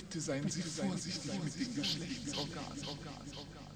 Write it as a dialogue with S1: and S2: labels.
S1: Bitte seien Sie vorsichtig mit den Geschlechtsorganen.